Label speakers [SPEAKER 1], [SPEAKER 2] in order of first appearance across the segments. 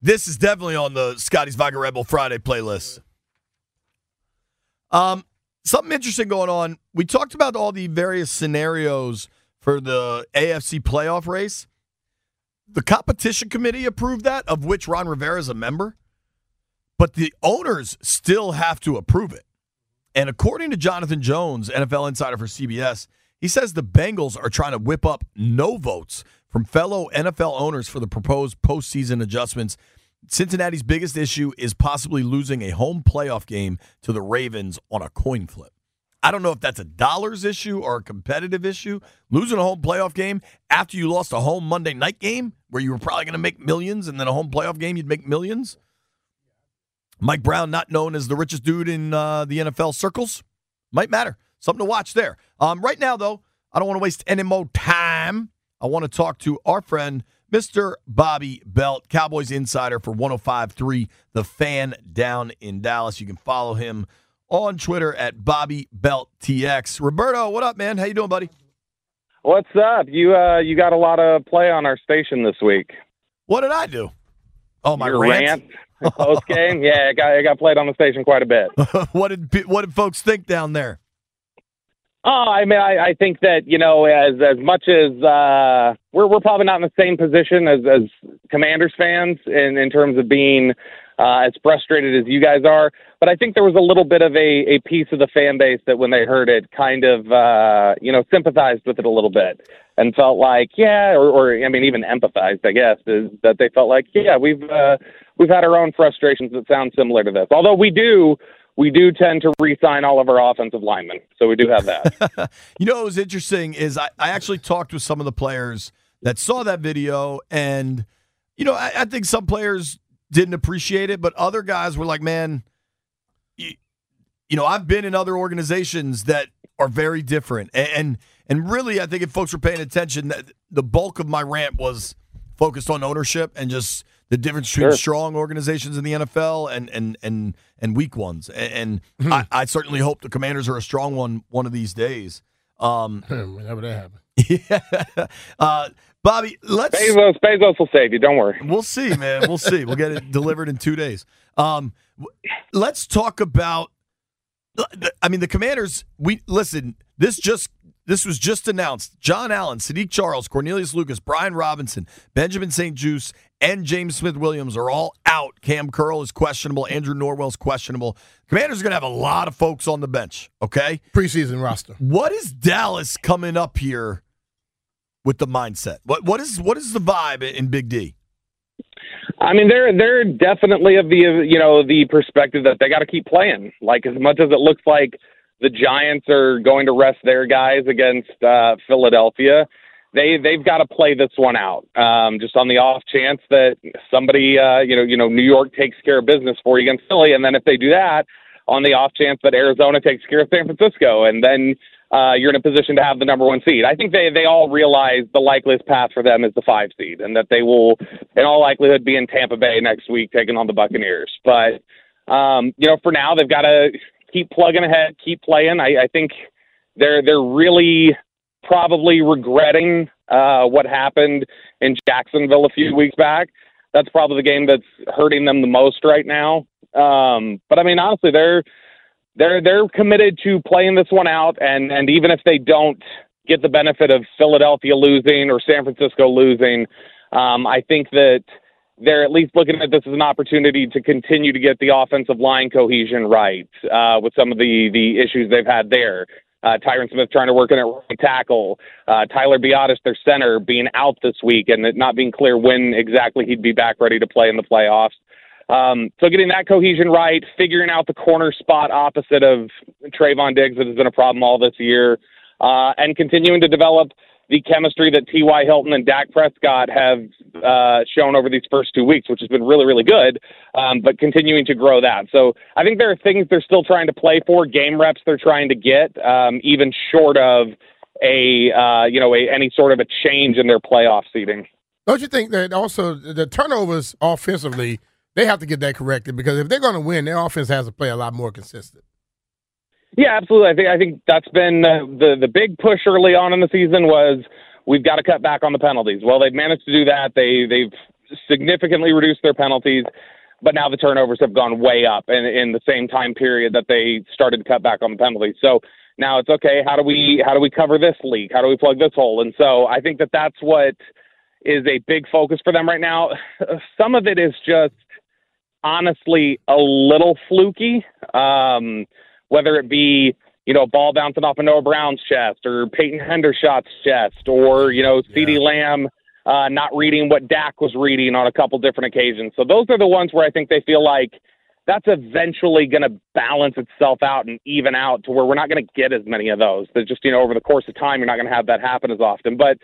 [SPEAKER 1] This is definitely on the Scotty's Vodka Rebel Friday playlist. Um, something interesting going on. We talked about all the various scenarios for the AFC playoff race. The competition committee approved that, of which Ron Rivera is a member, but the owners still have to approve it. And according to Jonathan Jones, NFL insider for CBS, he says the Bengals are trying to whip up no votes from fellow NFL owners for the proposed postseason adjustments. Cincinnati's biggest issue is possibly losing a home playoff game to the Ravens on a coin flip. I don't know if that's a dollars issue or a competitive issue. Losing a home playoff game after you lost a home Monday night game where you were probably going to make millions, and then a home playoff game you'd make millions. Mike Brown, not known as the richest dude in uh, the NFL circles, might matter. Something to watch there. Um, right now, though, I don't want to waste any more time. I want to talk to our friend, Mr. Bobby Belt, Cowboys insider for 105.3, The Fan down in Dallas. You can follow him on Twitter at Bobby Belt TX. Roberto, what up, man? How you doing, buddy?
[SPEAKER 2] What's up? You uh, you got a lot of play on our station this week.
[SPEAKER 1] What did I do? Oh, my
[SPEAKER 2] Your
[SPEAKER 1] rant.
[SPEAKER 2] rant post game. yeah, it got it got played on the station quite a bit.
[SPEAKER 1] what did what did folks think down there?
[SPEAKER 2] Oh, I mean, I, I think that you know, as as much as uh, we're we're probably not in the same position as as Commanders fans in in terms of being uh, as frustrated as you guys are, but I think there was a little bit of a a piece of the fan base that when they heard it, kind of uh, you know sympathized with it a little bit and felt like yeah, or, or I mean even empathized, I guess, is that they felt like yeah, we've uh, we've had our own frustrations that sound similar to this, although we do we do tend to re-sign all of our offensive linemen, so we do have that.
[SPEAKER 1] you know what was interesting is I, I actually talked with some of the players that saw that video, and you know I, I think some players didn't appreciate it, but other guys were like, "Man, you, you know I've been in other organizations that are very different," and, and and really I think if folks were paying attention, that the bulk of my rant was focused on ownership and just the difference between
[SPEAKER 2] Sure.
[SPEAKER 1] strong organizations in the NFL and and and and weak ones. And, and
[SPEAKER 3] Hmm.
[SPEAKER 1] I, I certainly hope the Commanders are a strong one one of these days. Um,
[SPEAKER 3] Whenever that happens.
[SPEAKER 1] yeah. Uh, Bobby, let's
[SPEAKER 2] Bezos, Bezos will save you. Don't worry.
[SPEAKER 1] we'll see, man. We'll see. We'll get it delivered in two days. Um, let's talk about. I mean, the Commanders. We listen. This just this was just announced. John Allen, Saahdiq Charles, Cornelius Lucas, Brian Robinson, Benjamin St-Juste, and James Smith Williams are all out. Kam Curl is questionable. Andrew Norwell's questionable. Commanders are going to have a lot of folks on the bench. Okay,
[SPEAKER 3] Preseason roster.
[SPEAKER 1] what is Dallas coming up here with the mindset? What what is what is the vibe in Big D?
[SPEAKER 2] I mean, they're they're definitely of the you know the perspective that they got to keep playing. Like as much as it looks like the Giants are going to rest their guys against uh, Philadelphia, they they've got to play this one out. Um, just on the off chance that somebody uh, you know you know New York takes care of business for you against Philly, and then if they do that, on the off chance that Arizona takes care of San Francisco, and then uh, you're in a position to have the number one seed. I think they they all realize the likeliest path for them is the five seed, and that they will, in all likelihood, be in Tampa Bay next week taking on the Buccaneers. But um, you know, for now, they've got to keep plugging ahead, keep playing. I, I think they're they're really probably regretting uh, what happened in Jacksonville a few weeks back. That's probably the game that's hurting them the most right now. Um, but I mean, honestly, they're they're they're committed to playing this one out, and and even if they don't get the benefit of Philadelphia losing or San Francisco losing, um, I think that they're at least looking at this as an opportunity to continue to get the offensive line cohesion right uh, with some of the the issues they've had there. Uh, Tyron Smith trying to work in at right tackle. Uh, Tyler Biadasz, their center, being out this week and it not being clear when exactly he'd be back ready to play in the playoffs. Um, so getting that cohesion right, figuring out the corner spot opposite of Trevon Diggs that has been a problem all this year, uh, and continuing to develop the chemistry that T.Y. Hilton and Dak Prescott have uh, shown over these first two weeks, which has been really, really good, um, but continuing to grow that. So I think there are things they're still trying to play for, game reps they're trying to get, um, even short of a uh, you know a, any sort of a change in their playoff seating.
[SPEAKER 3] Don't you think that also the turnovers offensively they have to get that corrected because if they're going to win, their offense has to play a lot more consistent.
[SPEAKER 2] Yeah, absolutely. I think I think that's been uh, the the big push early on in the season was we've got to cut back on the penalties. Well, they've managed to do that. They they've significantly reduced their penalties, but now the turnovers have gone way up in, in the same time period that they started to cut back on the penalties. So now it's okay. How do we how do we cover this leak? How do we plug this hole? And so I think that that's what is a big focus for them right now. Some of it is just honestly a little fluky. Um, whether it be you know ball bouncing off of Noah Brown's chest or Peyton Hendershot's chest or you know CeeDee yeah. Lamb uh, not reading what Dak was reading on a couple different occasions. So those are the ones where I think they feel like that's eventually going to balance itself out and even out to where we're not going to get as many of those. That just you know over the course of time you're not going to have that happen as often. But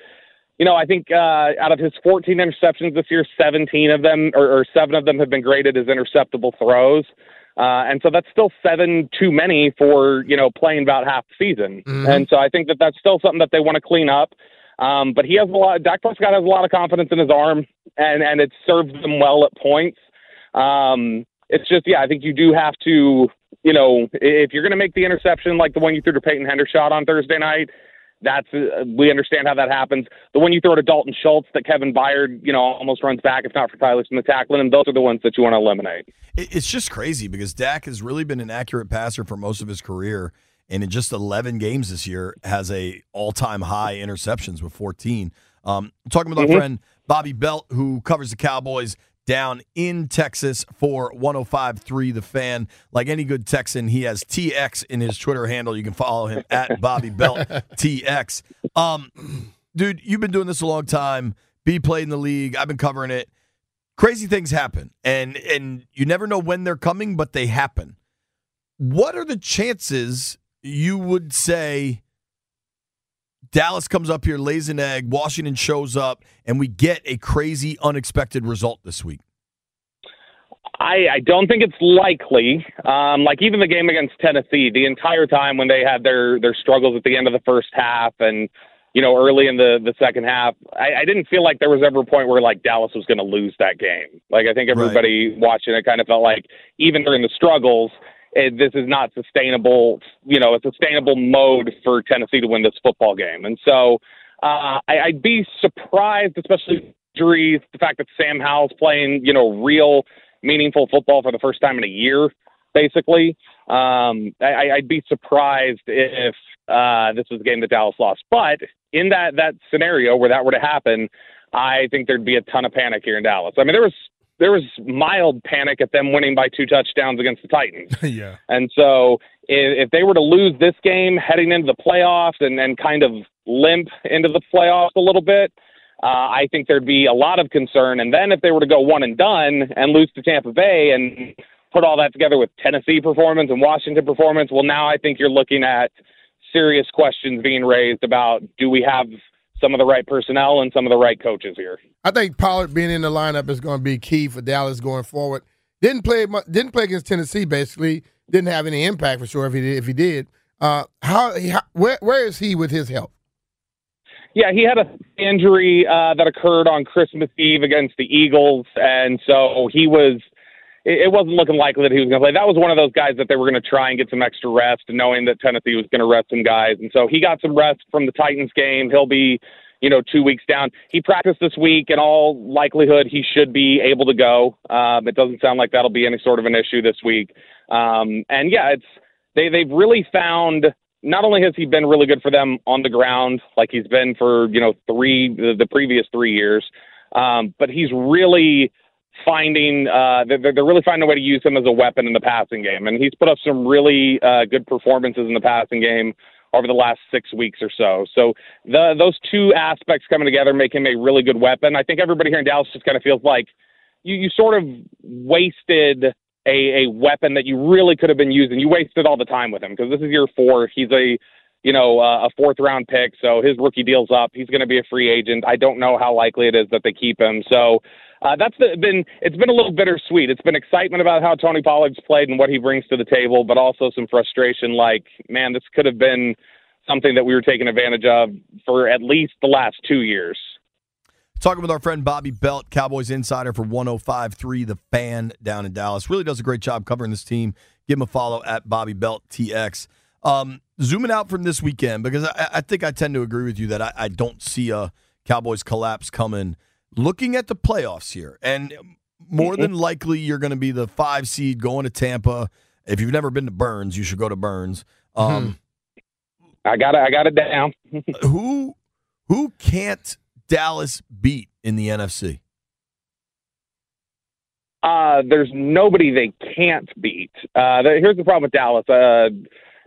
[SPEAKER 2] you know, I think uh, out of his 14 interceptions this year, 17 of them or, or seven of them have been graded as interceptable throws. Uh, and so that's still seven too many for, you know, playing about half the season. Mm-hmm. And so I think that that's still something that they want to clean up. Um, but he has a lot, Dak Prescott has a lot of confidence in his arm and, and it serves them well at points. Um, it's just, yeah, I think you do have to, you know, if you're going to make the interception like the one you threw to Peyton Hendershot on Thursday night, that's uh, we understand how that happens. The one you throw to Dalton Schultz that Kevin Byard, you know, almost runs back if not for Tyler Smith tackling him. Those are the ones that you want to eliminate.
[SPEAKER 1] It's just crazy because Dak has really been an accurate passer for most of his career, and in just 11 games this year has a all-time high interceptions with 14. Um, talking with our mm-hmm. friend Bobby Belt, who covers the Cowboys down in Texas for 105.3 The Fan. Like any good Texan, he has TX in his Twitter handle. You can follow him at Bobby Belt TX. Um, dude, you've been doing this a long time. B played in the league. I've been covering it. Crazy things happen, and and you never know when they're coming, but they happen. What are the chances you would say Dallas comes up here, lays an egg, Washington shows up, and we get a crazy, unexpected result this week?
[SPEAKER 2] I, I don't think it's likely. Um, like even the game against Tennessee, the entire time when they had their their struggles at the end of the first half and you know early in the the second half, I, I didn't feel like there was ever a point where like Dallas was going to lose that game. Like I think everybody right. watching it kind of felt like even during the struggles, it, this is not sustainable, you know, a sustainable mode for Tennessee to win this football game. And so uh, I, I'd be surprised, especially injuries, the fact that Sam Howell's playing, you know, real meaningful football for the first time in a year, basically. Um, I, I'd be surprised if uh, this was a game that Dallas lost. But in that that scenario where that were to happen, I think there'd be a ton of panic here in Dallas. I mean, there was there was mild panic at them winning by two touchdowns against the Titans.
[SPEAKER 3] yeah.
[SPEAKER 2] And so if, if they were to lose this game heading into the playoffs and, and kind of limp into the playoffs a little bit, uh, I think there'd be a lot of concern. And then if they were to go one and done and lose to Tampa Bay and put all that together with Tennessee performance and Washington performance, well, now I think you're looking at serious questions being raised about do we have some of the right personnel and some of the right coaches here.
[SPEAKER 3] I think Pollard being in the lineup is going to be key for Dallas going forward. Didn't play didn't play against Tennessee. Basically, didn't have any impact for sure if he did. If he did, uh, how, how where where is he with his health?
[SPEAKER 2] Yeah, he had an injury uh, that occurred on Christmas Eve against the Eagles, and so he was. It wasn't looking likely that he was going to play. That was one of those guys that they were going to try and get some extra rest, knowing that Tennessee was going to rest some guys, and so he got some rest from the Titans game. He'll be you know, two weeks down. He practiced this week. In all likelihood, he should be able to go. Um, it doesn't sound like that'll be any sort of an issue this week. Um, and yeah, it's they they've really found. Not only has he been really good for them on the ground, like he's been for you know three the, the previous three years, um, but he's really finding uh, they're, they're really finding a way to use him as a weapon in the passing game, and he's put up some really uh, good performances in the passing game over the last six weeks or so. So the those two aspects coming together make him a really good weapon. I think everybody here in Dallas just kind of feels like you, you sort of wasted a, a weapon that you really could have been using. You wasted all the time with him because this is year four. He's a you know, uh, a fourth round pick. So his rookie deal's up. He's going to be a free agent. I don't know how likely it is that they keep him. So uh, that's the, been it's been a little bittersweet. It's been excitement about how Tony Pollard's played and what he brings to the table, but also some frustration. Like, man, this could have been something that we were taking advantage of for at least the last two years.
[SPEAKER 1] Talking with our friend Bobby Belt, Cowboys insider for 105.3 The Fan down in Dallas. Really does a great job covering this team. Give him a follow at Bobby Belt TX. Um, zooming out from this weekend, because I, I, think I tend to agree with you that I, I don't see a Cowboys collapse coming. Looking at the playoffs here, and more mm-hmm. than likely you're going to be the five seed going to Tampa. If you've never been to Bern's, you should go to Bern's. Um,
[SPEAKER 2] I got it. I got it down.
[SPEAKER 1] who who can't Dallas beat in the NFC?
[SPEAKER 2] Uh, there's nobody they can't beat. Uh, the, here's the problem with Dallas. Uh,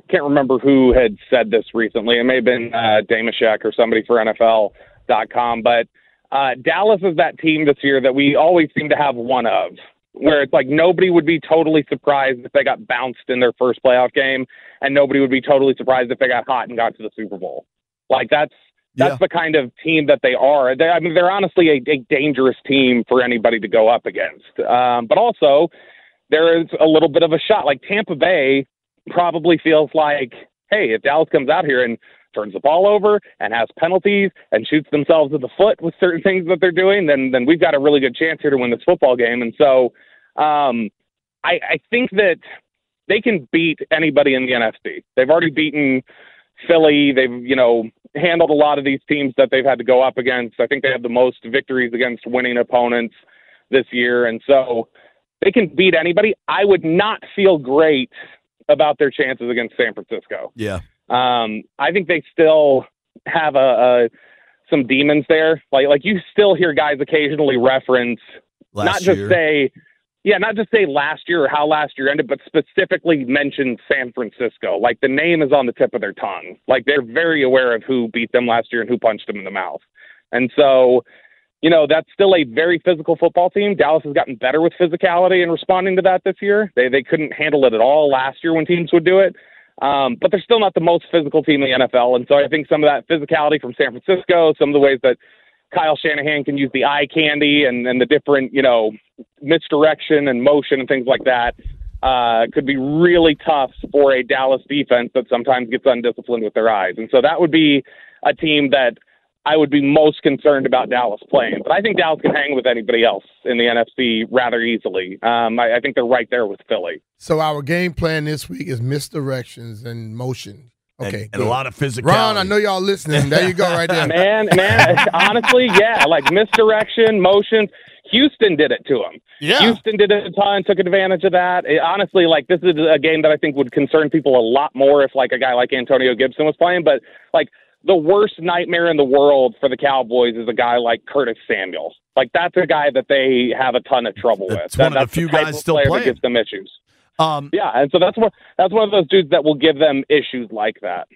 [SPEAKER 2] can't remember who had said this recently. It may have been uh, Damashek or somebody for NFL.com, but uh, Dallas is that team this year that we always seem to have one of, where it's like nobody would be totally surprised if they got bounced in their first playoff game, and nobody would be totally surprised if they got hot and got to the Super Bowl. Like that's that's yeah. the kind of team that they are. They, I mean, they're honestly a, a dangerous team for anybody to go up against. Um, but also, there is a little bit of a shot. Like Tampa Bay probably feels like, hey, if Dallas comes out here and turns the ball over and has penalties and shoots themselves in the foot with certain things that they're doing, then then we've got a really good chance here to win this football game. And so um, I, I think that they can beat anybody in the NFC. They've already beaten Philly. They've you know handled a lot of these teams that they've had to go up against. I think they have the most victories against winning opponents this year, and so they can beat anybody. I would not feel great about their chances against San Francisco.
[SPEAKER 1] Yeah.
[SPEAKER 2] Um, I think they still have a, a some demons there. Like like you still hear guys occasionally reference
[SPEAKER 1] last
[SPEAKER 2] not just
[SPEAKER 1] year.
[SPEAKER 2] say yeah, not just say last year or how last year ended, but specifically mention San Francisco. Like the name is on the tip of their tongue. Like they're very aware of who beat them last year and who punched them in the mouth. And so you know, that's still a very physical football team. Dallas has gotten better with physicality and responding to that this year. They they couldn't handle it at all last year when teams would do it. Um, but they're still not the most physical team in the NFL. And so I think some of that physicality from San Francisco, some of the ways that Kyle Shanahan can use the eye candy and, and the different, you know, misdirection and motion and things like that uh, could be really tough for a Dallas defense that sometimes gets undisciplined with their eyes. And so that would be a team that I would be most concerned about Dallas playing. But I think Dallas can hang with anybody else in the NFC rather easily. Um, I, I, think they're right there with Philly.
[SPEAKER 3] So our game plan this week is misdirections and motion. Okay,
[SPEAKER 1] and, and a lot of physical.
[SPEAKER 3] Ron, I know y'all listening. There you go, right there.
[SPEAKER 2] man, man, honestly, yeah, like misdirection, motions. Houston did it to him.
[SPEAKER 3] Yeah.
[SPEAKER 2] Houston did it a ton, took advantage of that. It, honestly, like this is a game that I think would concern people a lot more if like a guy like Antonio Gibson was playing. But like the worst nightmare in the world for the Cowboys is a guy like Curtis Samuel. Like that's a guy that they have a ton of trouble with.
[SPEAKER 1] One
[SPEAKER 2] that,
[SPEAKER 1] of the few guys still playing. That
[SPEAKER 2] gives them issues.
[SPEAKER 1] Um,
[SPEAKER 2] yeah, and so that's one that's one of those dudes that will give them issues like that.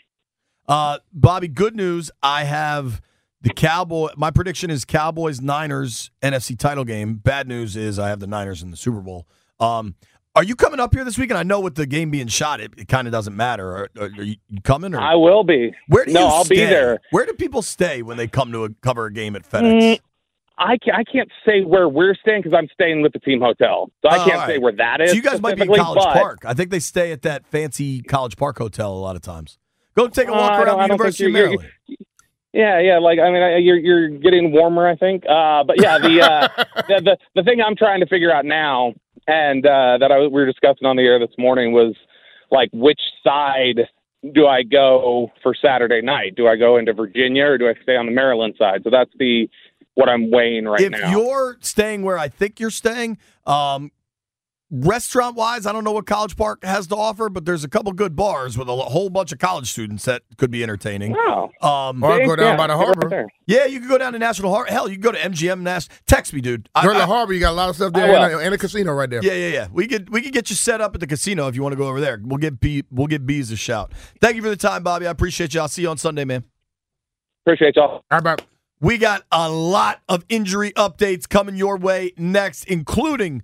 [SPEAKER 1] Uh, Bobby, good news. I have the Cowboy. My prediction is Cowboys Niners NFC title game. Bad news is I have the Niners in the Super Bowl. Um, are you coming up here this weekend? I know with the game being shot, it, it kind of doesn't matter. Are, are, you coming? Or?
[SPEAKER 2] I will be.
[SPEAKER 1] Where do
[SPEAKER 2] no,
[SPEAKER 1] you
[SPEAKER 2] I'll
[SPEAKER 1] stay?
[SPEAKER 2] be there.
[SPEAKER 1] Where do people stay when they come to a, cover a game at FedEx? Mm,
[SPEAKER 2] I can't, I can't say where we're staying because I'm staying with the team hotel, so I
[SPEAKER 1] oh,
[SPEAKER 2] can't
[SPEAKER 1] right.
[SPEAKER 2] say where that is.
[SPEAKER 1] So you guys might be in College
[SPEAKER 2] but,
[SPEAKER 1] Park. I think they stay at that fancy College Park hotel a lot of times. Go take a walk
[SPEAKER 2] uh,
[SPEAKER 1] around the University of Maryland.
[SPEAKER 2] Yeah, yeah, like I mean, I, you're you're getting warmer, I think. Uh, but yeah, the, uh, the the the thing I'm trying to figure out now and uh, that I, we were discussing on the air this morning was like which side do I go for Saturday night? Do I go into Virginia or do I stay on the Maryland side? So that's the what I'm weighing right
[SPEAKER 1] if
[SPEAKER 2] now.
[SPEAKER 1] If you're staying where I think you're staying, um, restaurant wise, I don't know what College Park has to offer, but there's a couple good bars with a whole bunch of college students that could be entertaining.
[SPEAKER 2] Oh,
[SPEAKER 1] Um,
[SPEAKER 3] Or go down
[SPEAKER 2] yeah,
[SPEAKER 3] by the harbor.
[SPEAKER 2] there.
[SPEAKER 1] yeah, you can go down to National Harbor. Hell, you can go to MGM National. Text me, dude. I-
[SPEAKER 3] During
[SPEAKER 1] I-
[SPEAKER 3] the harbor, you got a lot of stuff there and a, and a casino right there.
[SPEAKER 1] yeah, yeah, yeah. We could we could get you set up at the casino if you want to go over there. We'll give B we'll give bees a shout. Thank you for the time, Bobby. I appreciate you. I'll see you on Sunday, man.
[SPEAKER 2] Appreciate y'all.
[SPEAKER 3] How about
[SPEAKER 1] We got a lot of injury updates coming your way next, including